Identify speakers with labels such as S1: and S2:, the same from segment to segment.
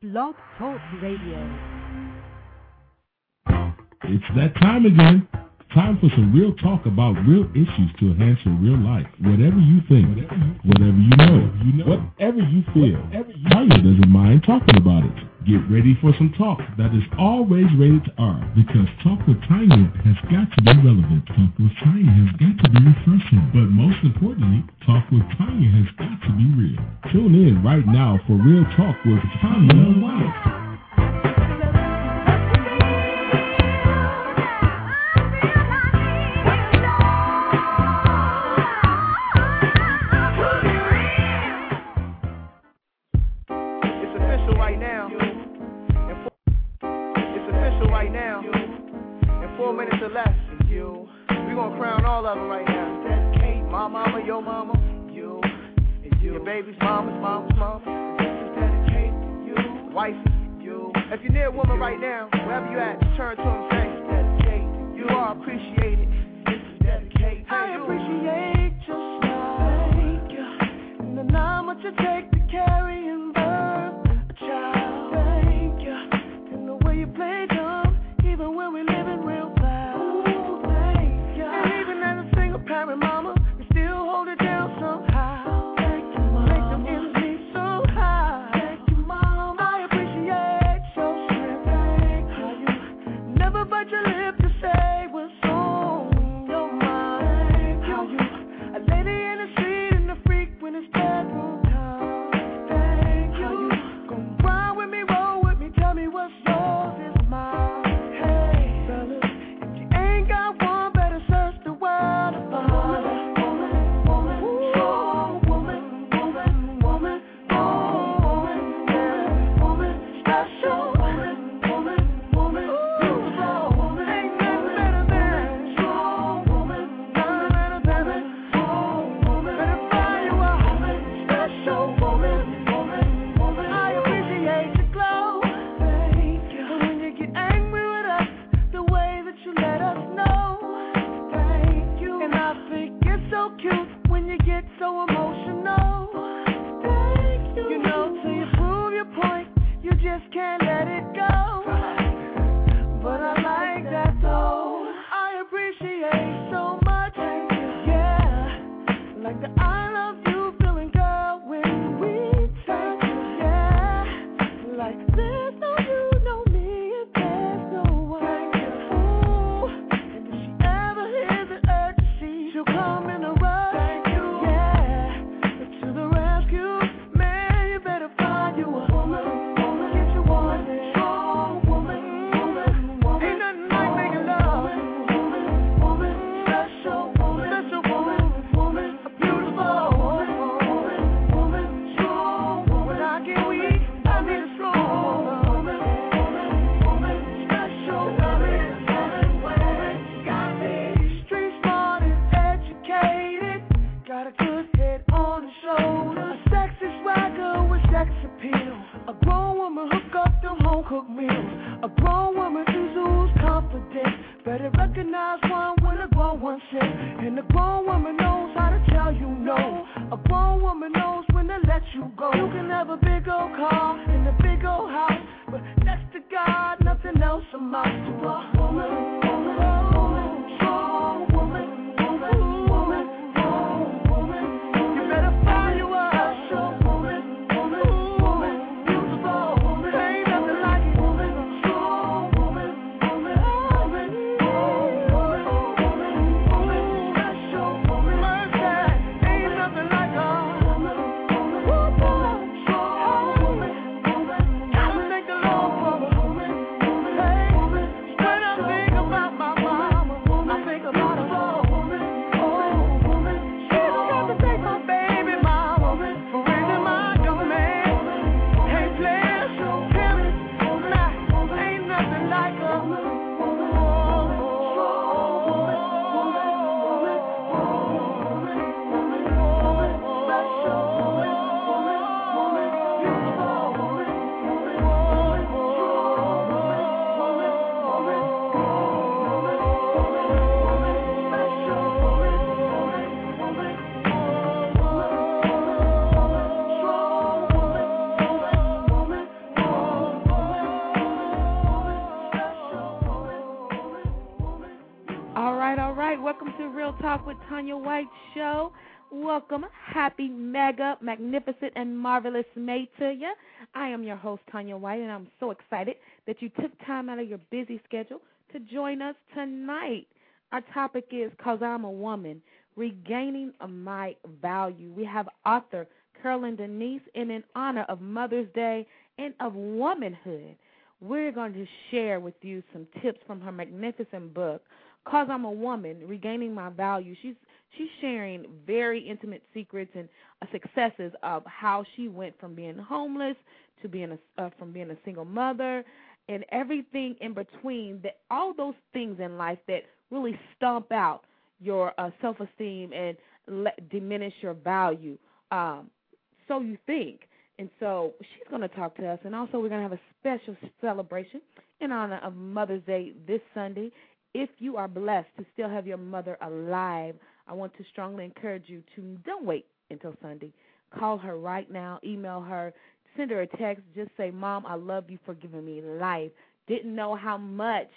S1: Blog Talk Radio.
S2: It's that time again. Time for some real talk about real issues to enhance your real life. Whatever you think, whatever you know, whatever you feel, Tanya doesn't mind talking about it. Get ready for some talk that is always rated R because Talk with Tanya has got to be relevant. Talk with Tanya has got to be refreshing. But most importantly, Talk with Tanya has got to be real. Tune in right now for Real Talk with Tanya White.
S3: Four minutes or less, you. We gonna crown all of them right now. Dedicate my mama, your mama, you, and you. Your baby's mama's mama's mama. This is dedicated to you. Wife, you. If you're near a woman right now, wherever you at, turn to and say, dedicate to you. You are appreciated. This is dedicated to I you. appreciate your smile. Thank you. And the how much it take to carry just can't let it go.
S4: Welcome, happy, mega, magnificent, and marvelous May to you. I am your host, Tanya White, and I'm so excited that you took time out of your busy schedule to join us tonight. Our topic is Cause I'm a Woman, Regaining My Value. We have author Carolyn Denise, and in honor of Mother's Day and of womanhood, we're going to share with you some tips from her magnificent book, Cause I'm a Woman, Regaining My Value. She's she's sharing very intimate secrets and uh, successes of how she went from being homeless to being a uh, from being a single mother and everything in between that all those things in life that really stomp out your uh, self-esteem and diminish your value um so you think. And so she's going to talk to us and also we're going to have a special celebration in honor of mother's day this sunday. If you are blessed to still have your mother alive, I want to strongly encourage you to don't wait until Sunday. Call her right now, email her, send her a text. Just say, Mom, I love you for giving me life. Didn't know how much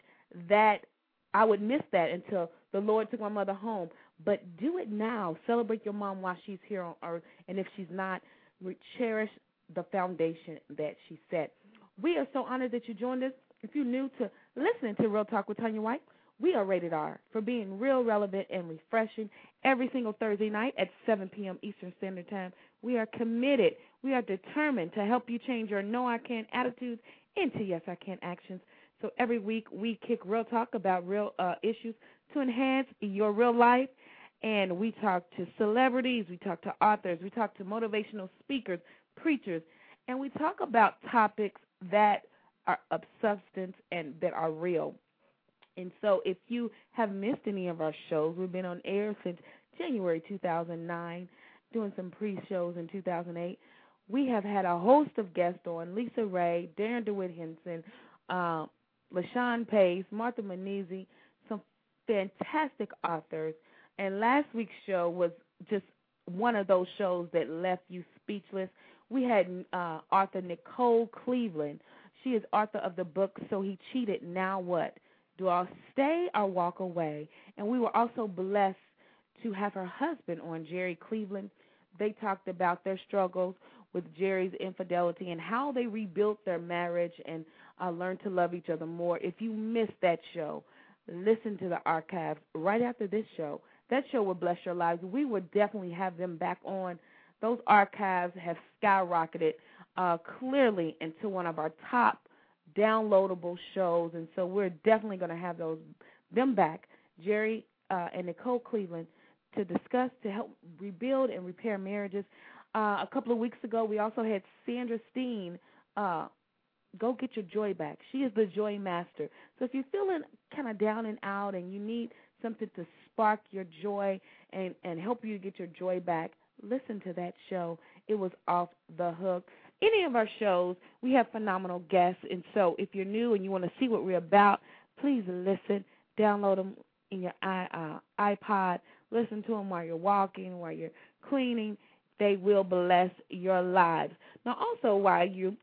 S4: that I would miss that until the Lord took my mother home. But do it now. Celebrate your mom while she's here on earth. And if she's not, cherish the foundation that she set. We are so honored that you joined us. If you're new to listening to Real Talk with Tanya White, we are rated R for being real, relevant, and refreshing every single Thursday night at 7 p.m. Eastern Standard Time. We are committed, we are determined to help you change your no I can't attitudes into yes I can actions. So every week we kick real talk about real uh, issues to enhance your real life. And we talk to celebrities, we talk to authors, we talk to motivational speakers, preachers, and we talk about topics that are of substance and that are real. And so if you have missed any of our shows, we've been on air since January 2009, doing some pre shows in 2008. We have had a host of guests on Lisa Ray, Darren DeWitt Henson, uh, LaShun Pace, Martha Munizzi, some fantastic authors. And last week's show was just one of those shows that left you speechless. We had uh, author Nicole Cleveland. She is author of the book So He Cheated, Now What? Do I stay or walk away? And we were also blessed to have her husband on, Jerry Cleveland. They talked about their struggles with Jerry's infidelity and how they rebuilt their marriage and uh, learned to love each other more. If you missed that show, listen to the archives right after this show. That show will bless your lives. We will definitely have them back on. Those archives have skyrocketed uh, clearly into one of our top downloadable shows, and so we're definitely going to have those them back, Jerry uh, and Nicole Cleveland, to discuss to help rebuild and repair marriages. Uh, a couple of weeks ago, we also had Sandra Steen. Uh, go get your joy back. She is the joy master. So if you're feeling kind of down and out, and you need something to spark your joy and and help you get your joy back, listen to that show. It was off the hook any of our shows, we have phenomenal guests. And so if you're new and you want to see what we're about, please listen, download them in your uh, iPod, listen to them while you're walking, while you're cleaning. They will bless your lives. Now, also, while you,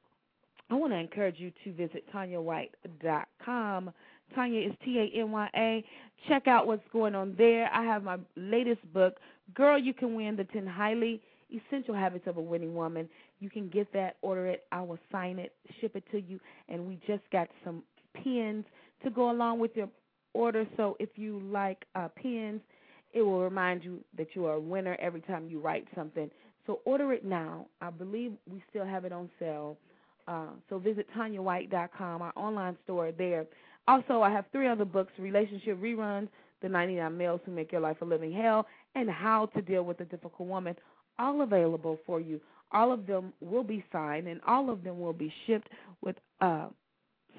S4: I want to encourage you to visit TanyaWhite.com. Tanya is T A N Y A. Check out what's going on there. I have my latest book, Girl, You Can Win the 10 Highly Essential Habits of a Winning Woman. You can get that, order it. I will sign it, ship it to you. And we just got some pins to go along with your order. So if you like uh, pins, it will remind you that you are a winner every time you write something. So order it now. I believe we still have it on sale. Uh, so visit TanyaWhite.com, our online store there. Also, I have three other books Relationship Reruns, The 99 Males Who Make Your Life a Living Hell, and How to Deal with a Difficult Woman all available for you. All of them will be signed, and all of them will be shipped with uh,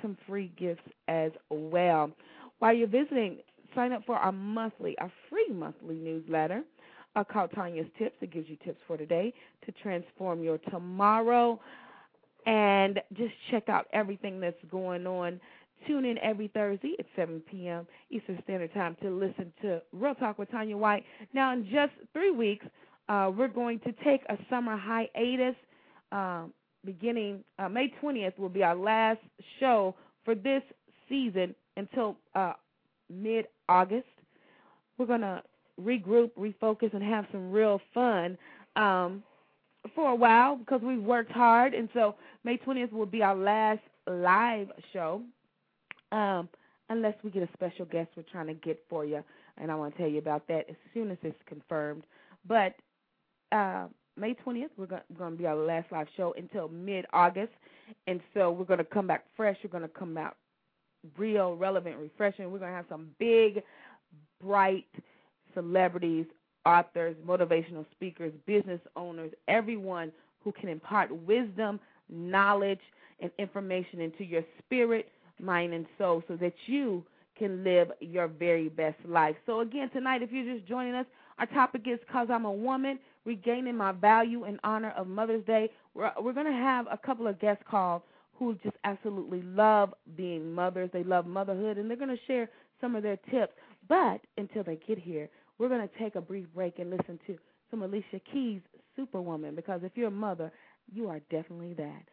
S4: some free gifts as well. While you're visiting, sign up for our monthly, our free monthly newsletter uh, called Tanya's Tips. It gives you tips for today to transform your tomorrow. And just check out everything that's going on. Tune in every Thursday at 7 p.m. Eastern Standard Time to listen to Real Talk with Tanya White. Now, in just three weeks, uh, we're going to take a summer hiatus. Um, beginning uh, May 20th will be our last show for this season until uh, mid August. We're going to regroup, refocus, and have some real fun um, for a while because we've worked hard. And so May 20th will be our last live show, um, unless we get a special guest we're trying to get for you. And I want to tell you about that as soon as it's confirmed. But uh, May 20th, we're going to be our last live show until mid August. And so we're going to come back fresh. We're going to come out real, relevant, refreshing. We're going to have some big, bright celebrities, authors, motivational speakers, business owners, everyone who can impart wisdom, knowledge, and information into your spirit, mind, and soul so that you can live your very best life. So, again, tonight, if you're just joining us, our topic is Because I'm a Woman, Regaining My Value in Honor of Mother's Day. We're, we're going to have a couple of guests called who just absolutely love being mothers. They love motherhood, and they're going to share some of their tips. But until they get here, we're going to take a brief break and listen to some Alicia Keys' Superwoman because if you're a mother, you are definitely that.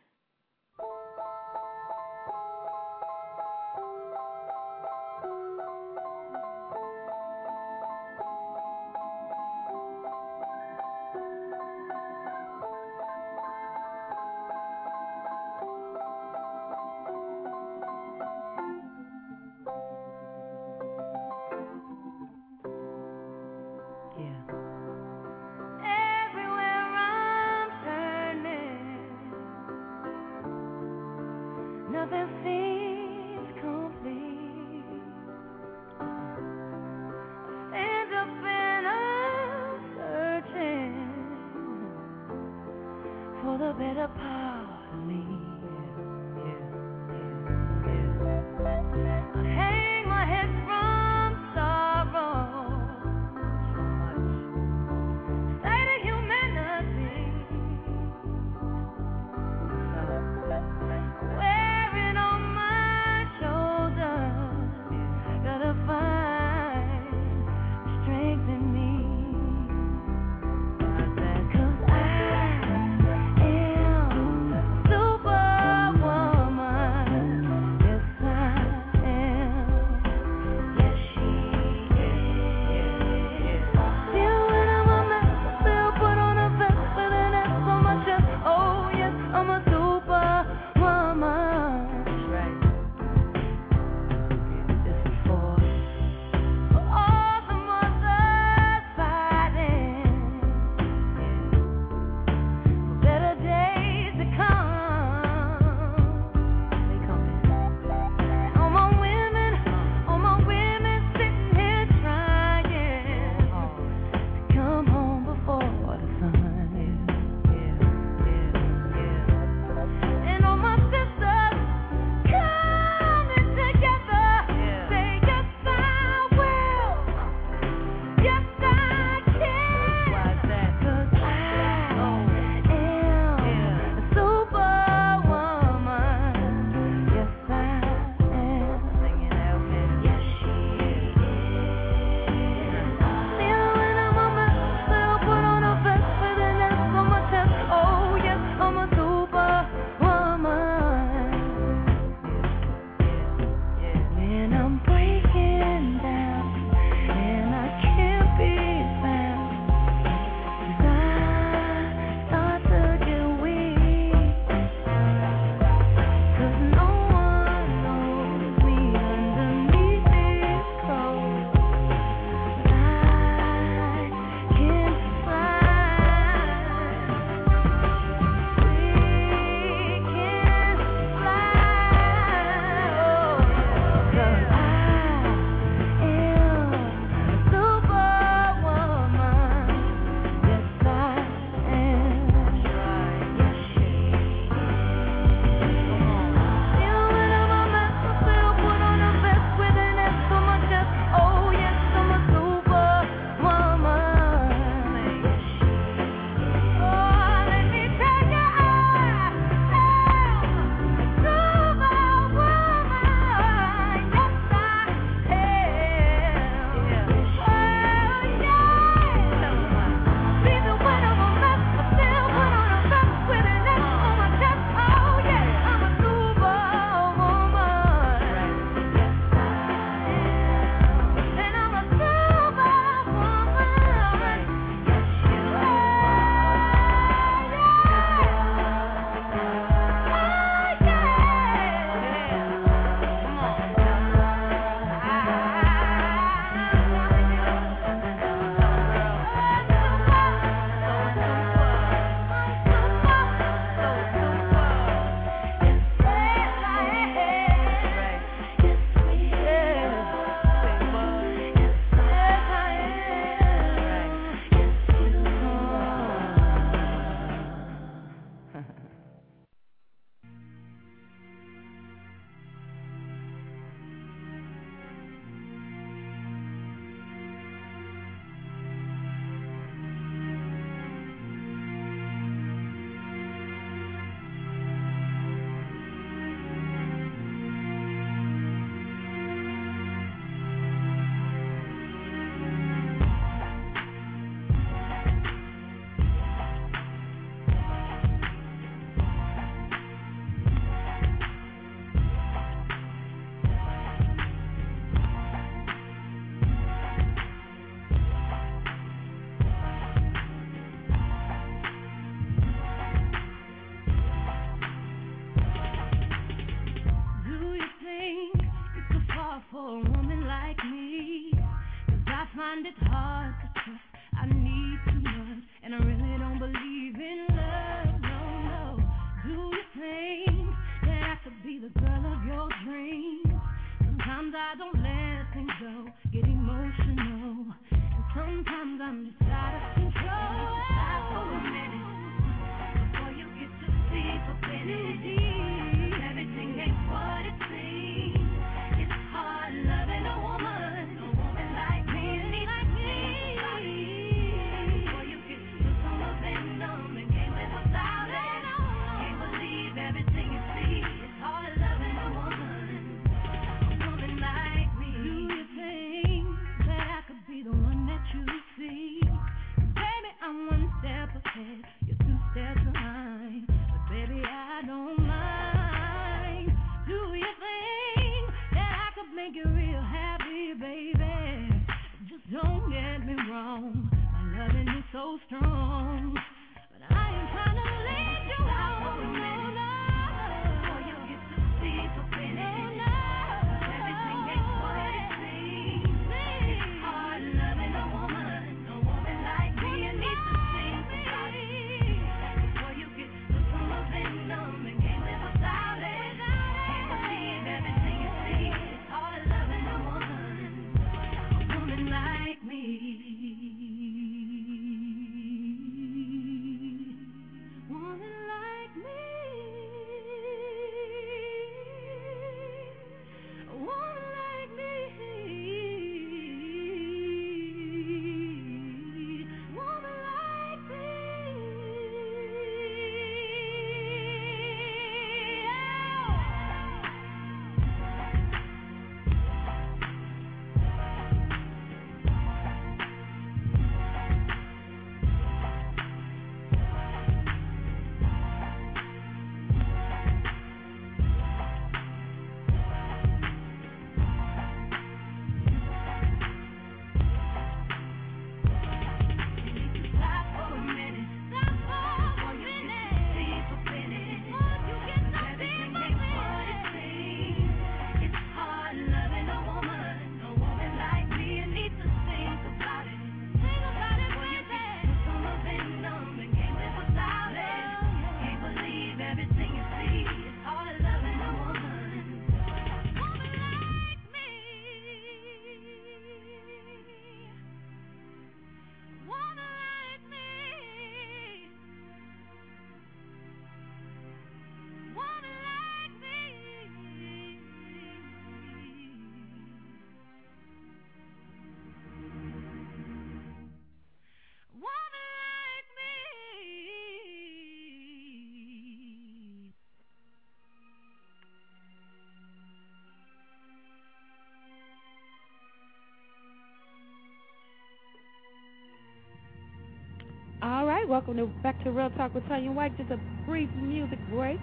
S4: Welcome to back to Real Talk with Tanya White. Just a brief music break.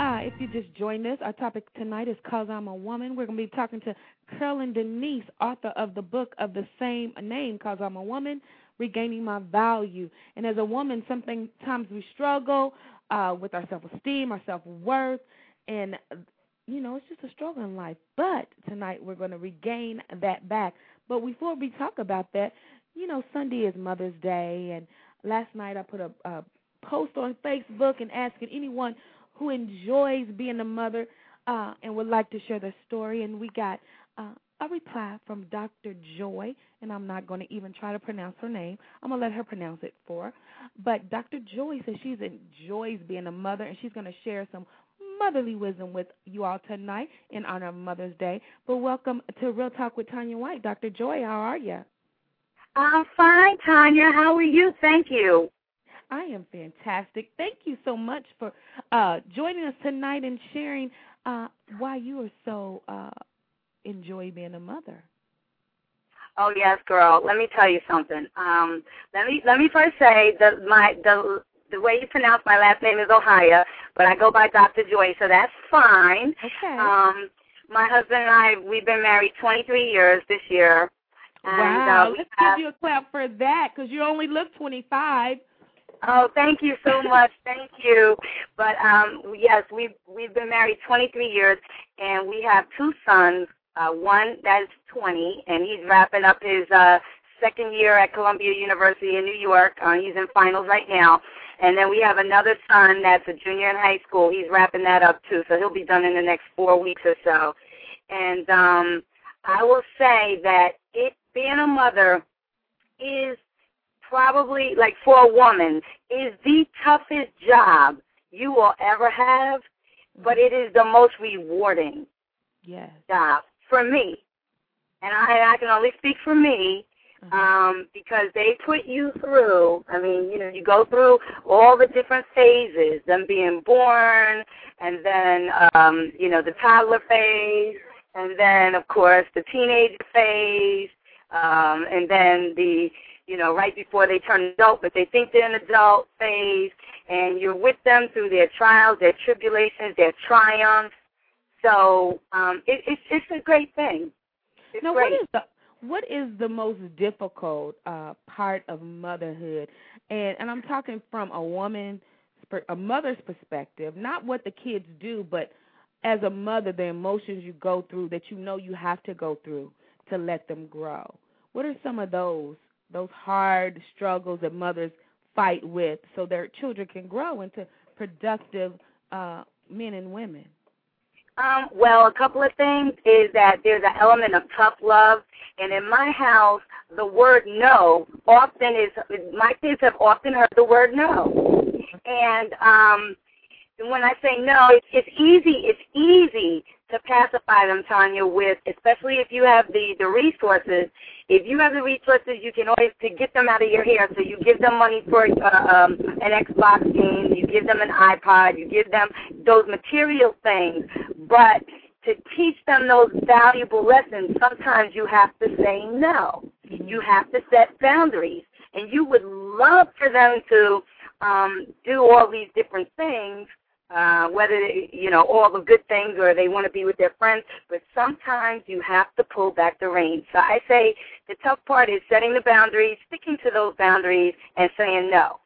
S4: Uh, if you just joined us, our topic tonight is "Cause I'm a Woman." We're going to be talking to Carolyn Denise, author of the book of the same name, "Cause I'm a Woman: Regaining My Value." And as a woman, sometimes we struggle uh, with our self-esteem, our self-worth, and you know it's just a struggle in life. But tonight we're going to regain that back. But before we talk about that, you know Sunday is Mother's Day, and last night I put a, a post on Facebook and asking anyone who enjoys being a mother uh, and would like to share their story. And we got uh, a reply from Dr. Joy, and I'm not going to even try to pronounce her name. I'm going to let her pronounce it for her. But Dr. Joy says she enjoys being a mother, and she's going to share some motherly wisdom with you all tonight in honor of Mother's Day. But welcome to Real Talk with Tanya White. Dr. Joy, how are you?
S5: I'm fine, Tanya. How are you? Thank you.
S4: I am fantastic. Thank you so much for uh, joining us tonight and sharing uh, why you are so uh, enjoy being a mother.
S5: Oh yes, girl. Let me tell you something. Um, let me let me first say that my the the way you pronounce my last name is Ohio, but I go by Dr. Joy, so that's fine.
S4: Okay.
S5: Um, my husband and I we've been married 23 years this year. And,
S4: wow,
S5: uh,
S4: let's
S5: have-
S4: give you a clap for that because you only look 25.
S5: Oh, thank you so much. Thank you. But um yes, we've we've been married 23 years and we have two sons. Uh one that's 20 and he's wrapping up his uh second year at Columbia University in New York. Uh, he's in finals right now. And then we have another son that's a junior in high school. He's wrapping that up too, so he'll be done in the next four weeks or so. And um, I will say that being a mother is probably like for a woman is the toughest job you will ever have, but it is the most rewarding
S4: yes.
S5: job for me. And I, I can only speak for me um, because they put you through. I mean, you know, you go through all the different phases, them being born, and then um, you know the toddler phase, and then of course the teenage phase, um, and then the you know right before they turn adult, but they think they're an adult phase, and you're with them through their trials, their tribulations, their triumphs. So um, it, it's it's a great thing. It's
S4: now,
S5: great.
S4: what is the what is the most difficult uh, part of motherhood? And and I'm talking from a woman, a mother's perspective, not what the kids do, but as a mother, the emotions you go through that you know you have to go through to let them grow. What are some of those those hard struggles that mothers fight with so their children can grow into productive uh, men and women?
S5: Um, well, a couple of things is that there's an element of tough love, and in my house, the word no often is. My kids have often heard the word no, and um, when I say no, it's, it's easy. It's easy to pacify them, Tanya, with especially if you have the the resources. If you have the resources, you can always to get them out of your hair. So you give them money for uh, um, an Xbox game, you give them an iPod, you give them those material things. But to teach them those valuable lessons, sometimes you have to say no. You have to set boundaries, and you would love for them to um, do all these different things uh, whether you know all the good things or they want to be with their friends. But sometimes you have to pull back the reins. So I say the tough part is setting the boundaries, sticking to those boundaries, and saying no.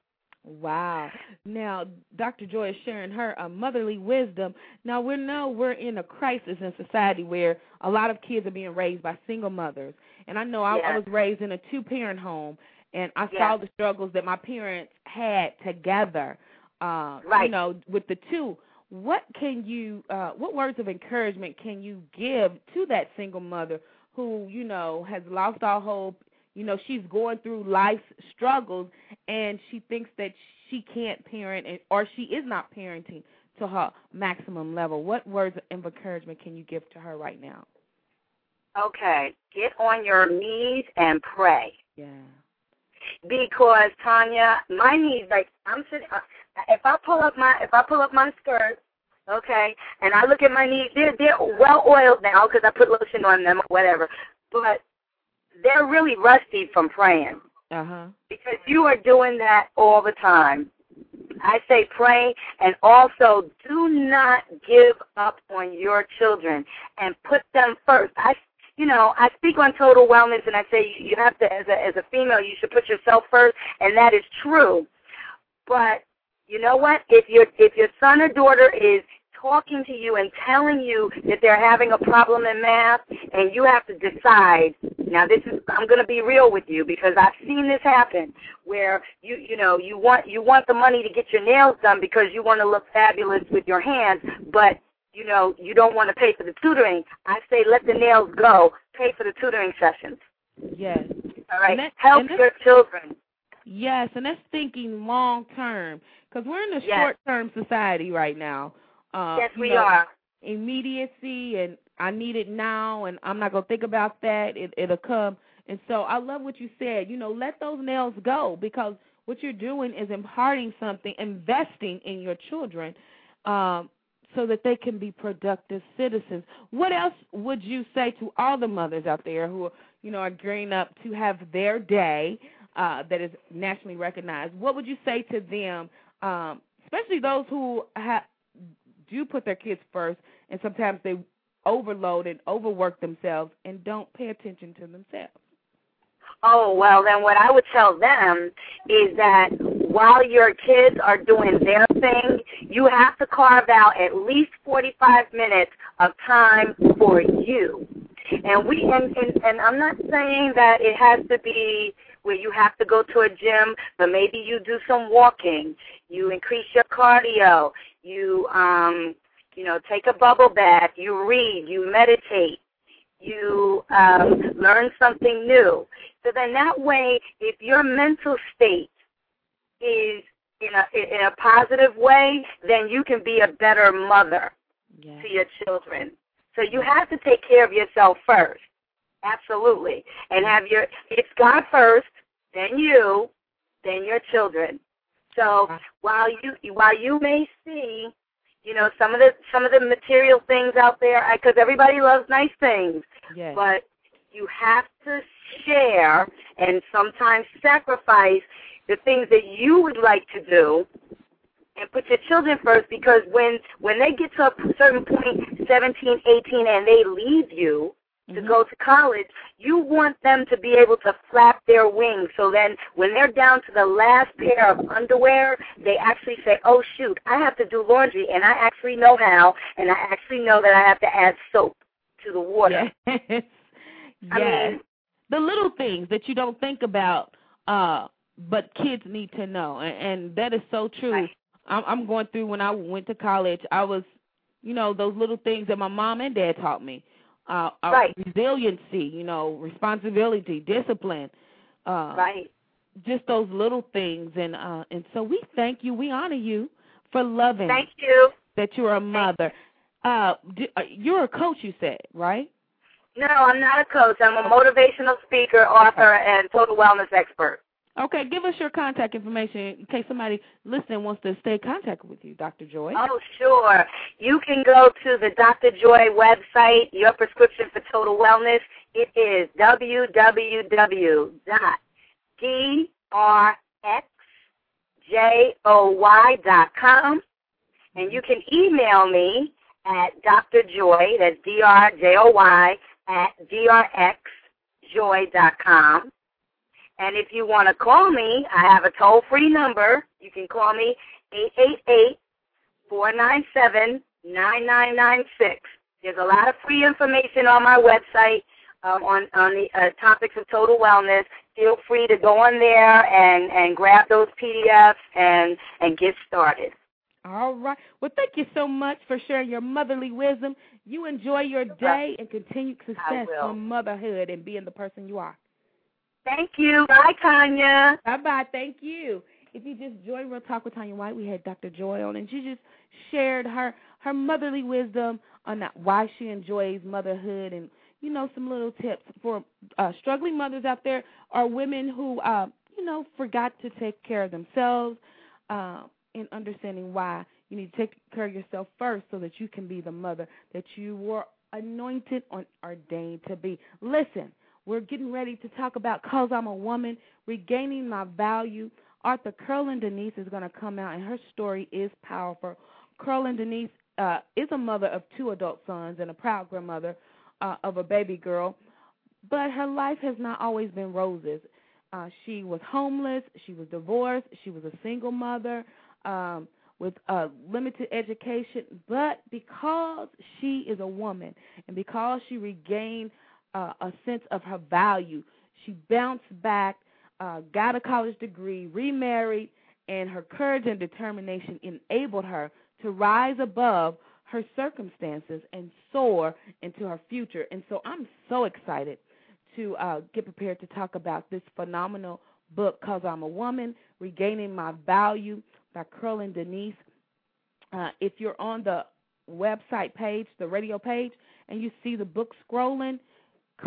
S4: Wow. Now, Dr. Joy is sharing her uh, motherly wisdom. Now, we know we're in a crisis in society where a lot of kids are being raised by single mothers. And I know I,
S5: yes.
S4: I was raised in a two parent home, and I
S5: yes.
S4: saw the struggles that my parents had together uh,
S5: right.
S4: you know, with the two, what can you, uh, what words of encouragement can you give to that single mother who, you know, has lost all hope? You know, she's going through life's struggles, and she thinks that she can't parent, or she is not parenting to her maximum level. What words of encouragement can you give to her right now?
S5: Okay, get on your knees and pray.
S4: Yeah.
S5: Because Tanya, my knees, like I'm sitting, if I pull up my if I pull up my skirt, okay, and I look at my knees, they're they're well oiled now because I put lotion on them or whatever, but they're really rusty from praying.
S4: Uh huh.
S5: Because you are doing that all the time. I say pray and also do not give up on your children and put them first. I you know, I speak on total wellness and I say you have to as a as a female you should put yourself first and that is true. But you know what? If your if your son or daughter is talking to you and telling you that they're having a problem in math and you have to decide now this is I'm going to be real with you because I've seen this happen where you you know you want you want the money to get your nails done because you want to look fabulous with your hands but you know you don't want to pay for the tutoring. I say let the nails go. Pay for the tutoring sessions.
S4: Yes.
S5: All right.
S4: That,
S5: help your children.
S4: Yes and that's thinking long term because we're in a
S5: yes.
S4: short term society right now uh,
S5: yes, we
S4: know,
S5: are.
S4: Immediacy and I need it now, and I'm not gonna think about that. It, it'll come. And so I love what you said. You know, let those nails go because what you're doing is imparting something, investing in your children, um, so that they can be productive citizens. What else would you say to all the mothers out there who, you know, are gearing up to have their day uh, that is nationally recognized? What would you say to them, um, especially those who have do put their kids first, and sometimes they overload and overwork themselves and don't pay attention to themselves.
S5: Oh, well, then what I would tell them is that while your kids are doing their thing, you have to carve out at least 45 minutes of time for you. And we and, and and I'm not saying that it has to be where you have to go to a gym, but maybe you do some walking, you increase your cardio, you um, you know, take a bubble bath, you read, you meditate, you um, learn something new. So then that way, if your mental state is in a in a positive way, then you can be a better mother
S4: Yeah.
S5: to your children. So you have to take care of yourself first. Absolutely. And have your it's God first, then you, then your children. So while you while you may see, you know, some of the some of the material things out there because everybody loves nice things,
S4: Yes.
S5: but you have to share and sometimes sacrifice the things that you would like to do and put your children first because when when they get to a certain point 17 18 and they leave you to go to college you want them to be able to flap their wings so then when they're down to the last pair of underwear they actually say oh shoot i have to do laundry and i actually know how and i actually know that i have to add soap to the water
S4: Yes. yes.
S5: I mean-
S4: the little things that you don't think about, uh, but kids need to know, and, and that is so true. I'm, I'm going through when I went to college. I was, you know, those little things that my mom and dad taught me. Uh,
S5: Right.
S4: Resiliency, you know, responsibility, discipline. Uh,
S5: right
S4: Just those little things, and uh, and so we thank you, we honor you for loving.
S5: Thank you.
S4: That you're a mother. Uh, d- uh, you're a coach, you said, right?
S5: no i'm not a coach i'm a motivational speaker author and total wellness expert
S4: Okay, give us your contact information in case somebody listening wants to stay in contact with you, Dr. Joy.
S5: Oh, sure. You can go to the Dr. Joy website, your prescription for total wellness. It is www.drxjoy.com. And you can email me at Dr. Joy, that's D-R-J-O-Y, at drxjoy.com. And if you want to call me, I have a toll free number. You can call me eight eight eight four nine seven nine nine nine six. There's a lot of free information on my website um, on on the uh, topics of total wellness. Feel free to go on there and and grab those PDFs and and get started.
S4: All right. Well, thank you so much for sharing your motherly wisdom. You enjoy your day and continued success on motherhood and being the person you are.
S5: Thank you. Bye, Tanya.
S4: Bye bye. Thank you. If you just joined Real Talk with Tanya White, we had Dr. Joy on, and she just shared her her motherly wisdom on why she enjoys motherhood and you know some little tips for uh, struggling mothers out there or women who uh, you know forgot to take care of themselves uh, and understanding why you need to take care of yourself first so that you can be the mother that you were anointed and ordained to be. Listen, we're getting ready to talk about cause I'm a woman, regaining my value. Arthur Carolyn Denise is going to come out, and her story is powerful. Carolyn Denise uh, is a mother of two adult sons and a proud grandmother uh, of a baby girl, but her life has not always been roses. Uh, she was homeless, she was divorced, she was a single mother um, with uh, limited education, but because she is a woman and because she regained uh, a sense of her value, she bounced back, uh, got a college degree, remarried, and her courage and determination enabled her to rise above her circumstances and soar into her future. And so I'm so excited to uh, get prepared to talk about this phenomenal book, Cause I'm a Woman, Regaining My Value by Carolyn Denise. Uh, if you're on the website page, the radio page, and you see the book scrolling,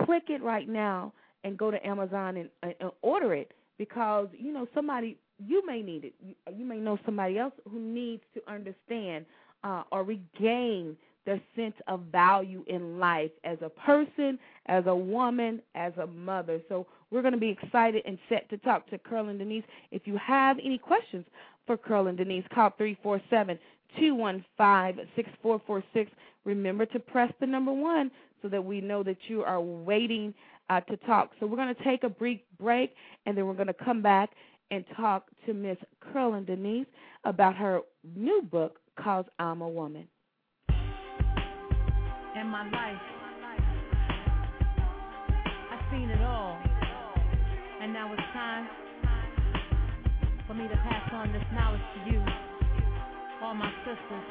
S4: click it right now and go to Amazon and, and, and order it because you know somebody you may need it. You, you may know somebody else who needs to understand uh, or regain their sense of value in life as a person, as a woman, as a mother. So we're going to be excited and set to talk to Carolyn Denise. If you have any questions for Carolyn Denise, call three four seven two one five six four four six. Remember to press the number one so that we know that you are waiting uh, to talk. So we're going to take a brief break, and then we're going to come back and talk to Miss Carolyn Denise about her new book called I'm a Woman.
S6: in my life. I've seen it all. And now
S7: it's time for me to pass on this knowledge to you, all my sisters,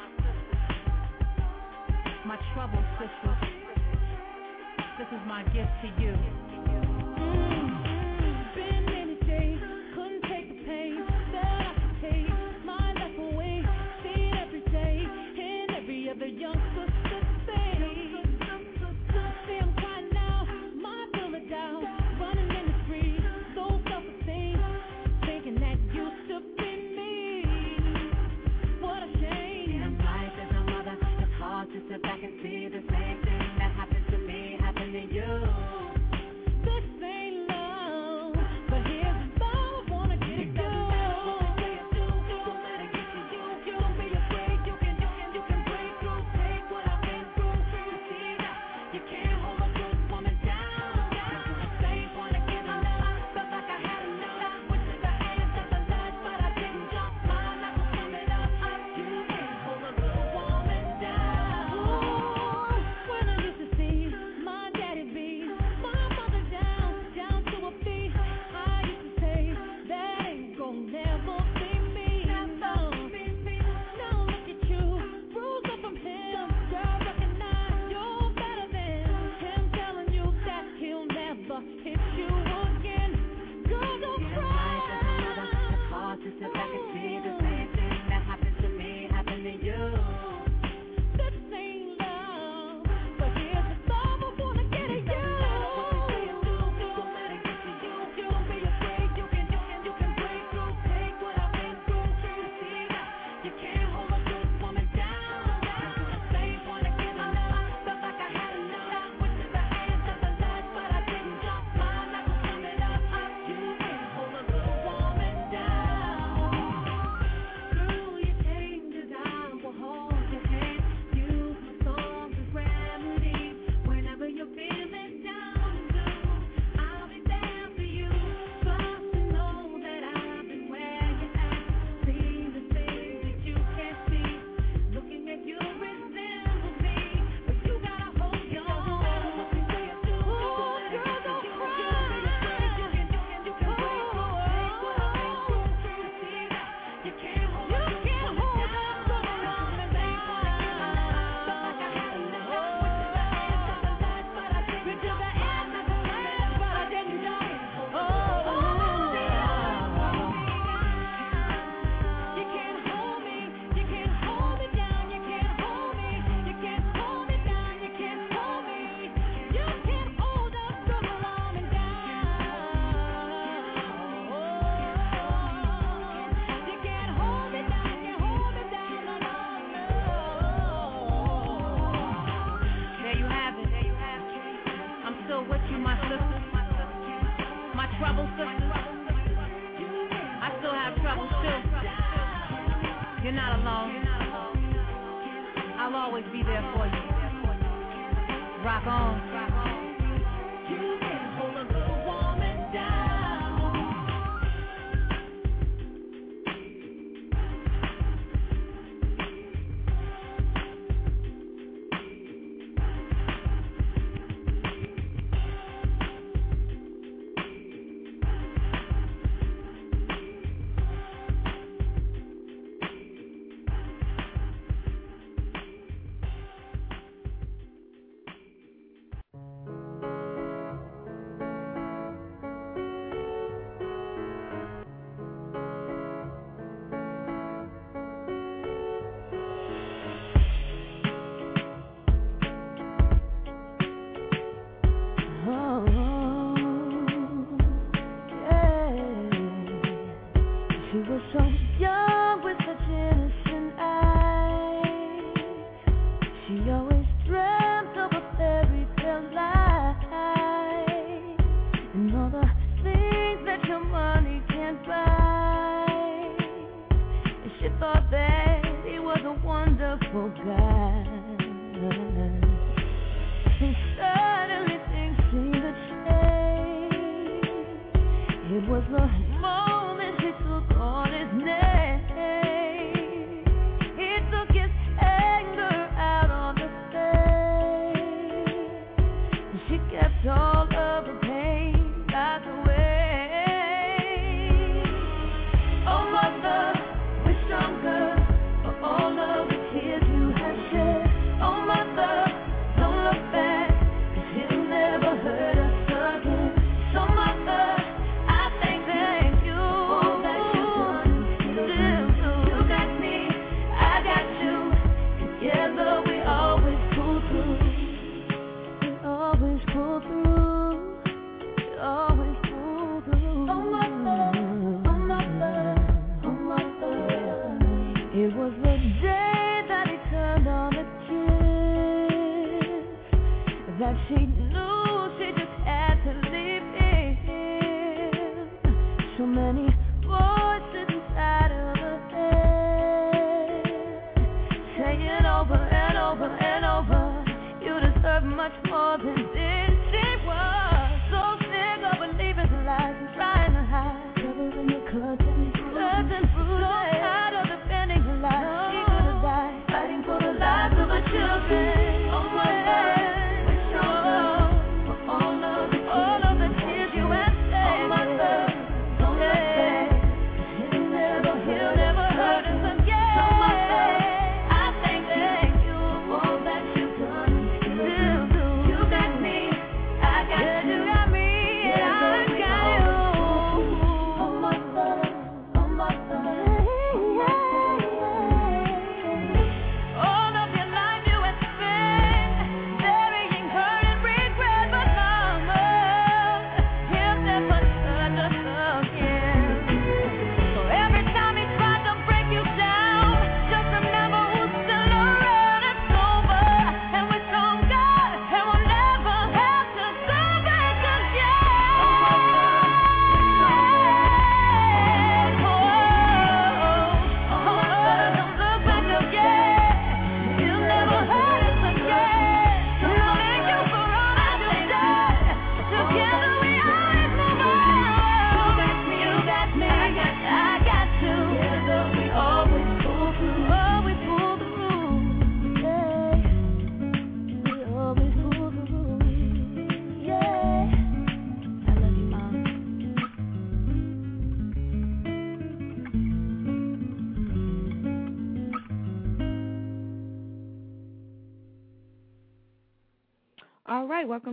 S7: my troubled sisters. This is my gift to you.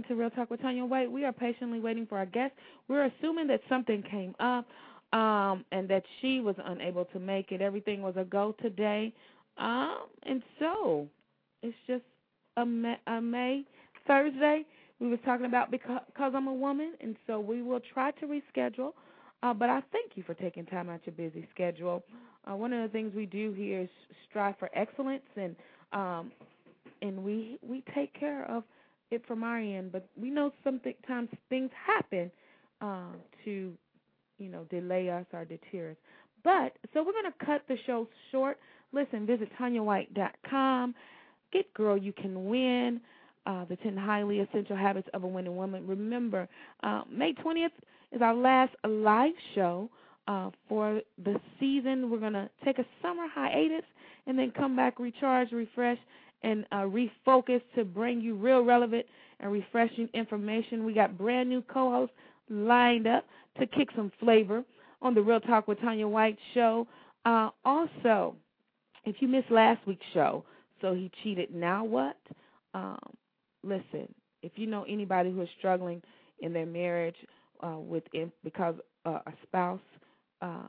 S6: To
S4: Real Talk with Tanya White. We are patiently waiting for our guest. We're assuming that something came up um, and that she was unable to make it. Everything was a go today. Um, and so it's just a May, a May Thursday. We was talking about because, because I'm a woman, and so we will try to reschedule. Uh, but I thank you for taking time out your busy schedule. Uh, one of the things we do here is strive for excellence, and um, and we we take care of it from our end. But we know sometimes things happen uh, to you know delay us or deter us. But so we're going to cut the show short. Listen, visit TanyaWhite.com. Get Girl You Can Win. Uh, the 10 highly essential habits of a winning woman. Remember, uh, May 20th is our last live show uh, for the season. We're going to take a summer hiatus and then come back, recharge, refresh, and uh, refocus to bring you real relevant and refreshing information. We got brand new co hosts lined up to kick some flavor on the Real Talk with Tanya White show. Uh, also, if you missed last week's show, so he cheated, now what? Um, listen, if you know anybody who is struggling in their marriage uh, with because uh, a spouse uh,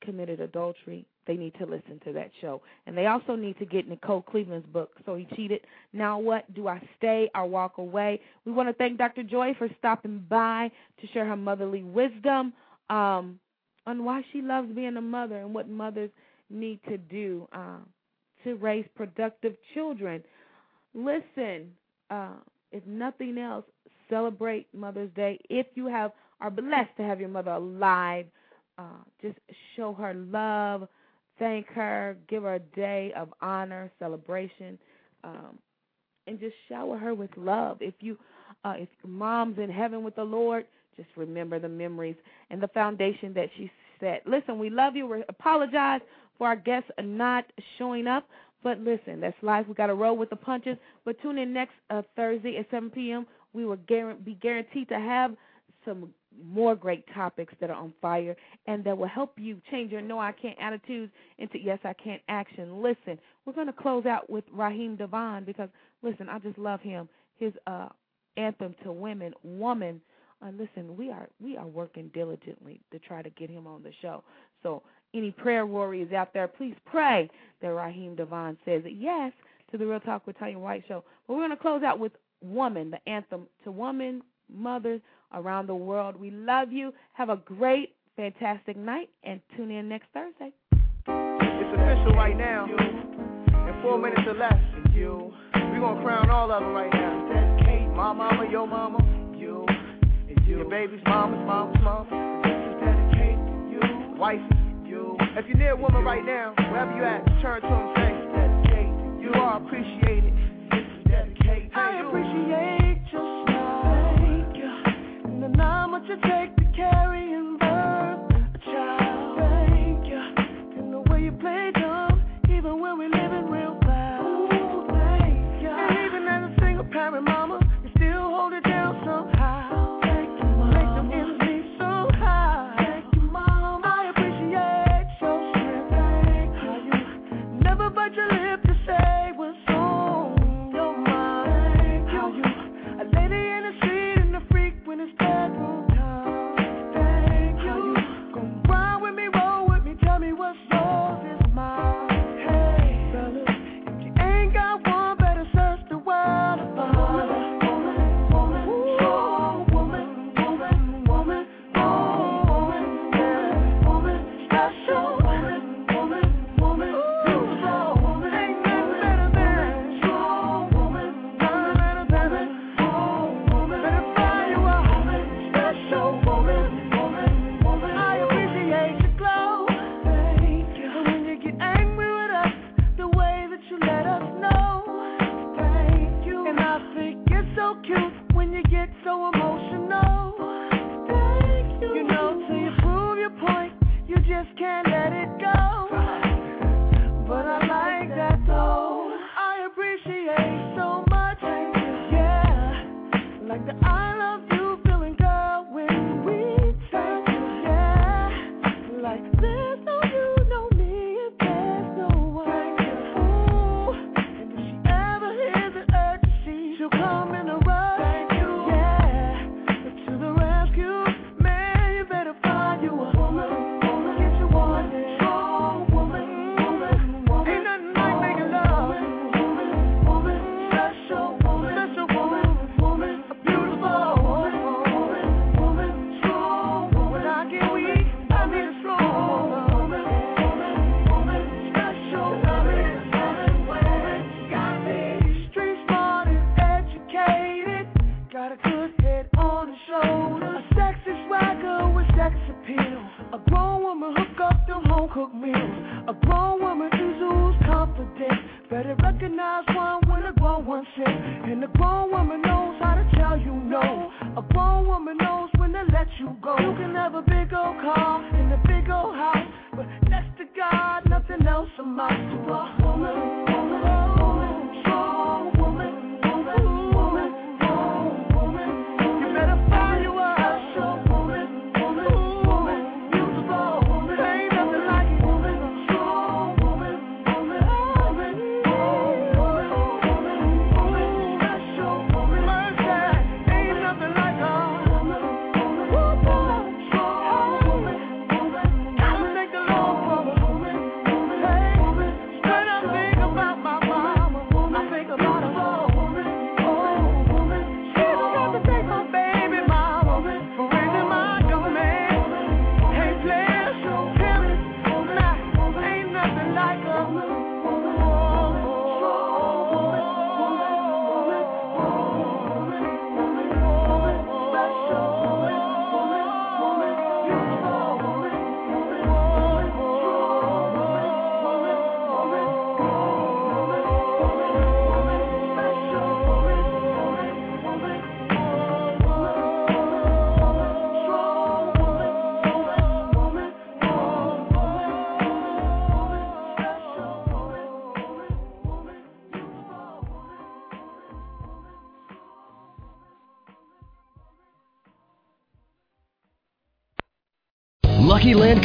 S4: committed adultery, they need to listen to that show. And they also need to get Nicole Cleveland's book, So He Cheated. Now What? Do I Stay or Walk Away? We want to thank Dr. Joy for stopping by to share her motherly wisdom um, on why she loves being a mother and what mothers need to do uh, to raise productive children. Listen, uh, if nothing else, celebrate Mother's Day. If you have are blessed to have your mother alive, uh, just show her love, thank her, give her a day of honor, celebration, um, and just shower her with love. If you, uh, if mom's in heaven with the Lord, just remember the memories and the foundation that she set. Listen, we love you. We apologize for our guests not showing up. But listen, that's life. We got to roll with the punches. But tune in next uh, Thursday at 7 p.m. We will be guaranteed to have some more great topics that are on fire and that will help you change your no I can't attitudes into yes I can action. Listen, we're going to close out with Raheem DeVaughn because listen, I just love him. His uh anthem to women, woman. Uh, listen, we are we are working diligently to try to get him on the show. So any prayer warriors out there, please pray that Raheem DeVaughn says yes to the Real Talk with Tanya White show. But we're going to close out with Woman, the anthem to women, mothers around the world. We love you. Have a great, fantastic night, and tune in next Thursday.
S8: It's official right now. In four minutes or less, you. We're going to crown all of them right now. That's Kate, my mama, your mama, you. And you. Your baby's mama's mama's mama. This is dedicated to you. Wife, you. If you're near a woman right now, wherever you at, turn to them and say, you are appreciated. This is dedicated to you.
S3: I appreciate when we live in